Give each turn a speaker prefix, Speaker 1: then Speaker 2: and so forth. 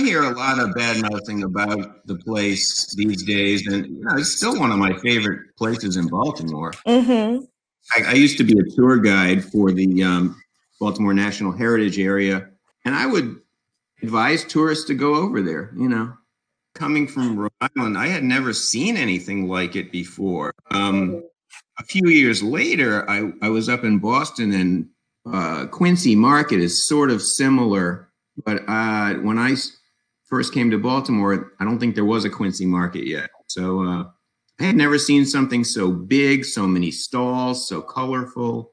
Speaker 1: I hear a lot of bad mouthing about the place these days, and you know, it's still one of my favorite places in Baltimore.
Speaker 2: Mm-hmm.
Speaker 1: I, I used to be a tour guide for the um, Baltimore National Heritage Area, and I would advise tourists to go over there. You know, coming from Rhode Island, I had never seen anything like it before. Um, a few years later, I, I was up in Boston, and uh, Quincy Market is sort of similar. But uh, when I first came to Baltimore, I don't think there was a Quincy Market yet. So uh, I had never seen something so big, so many stalls, so colorful.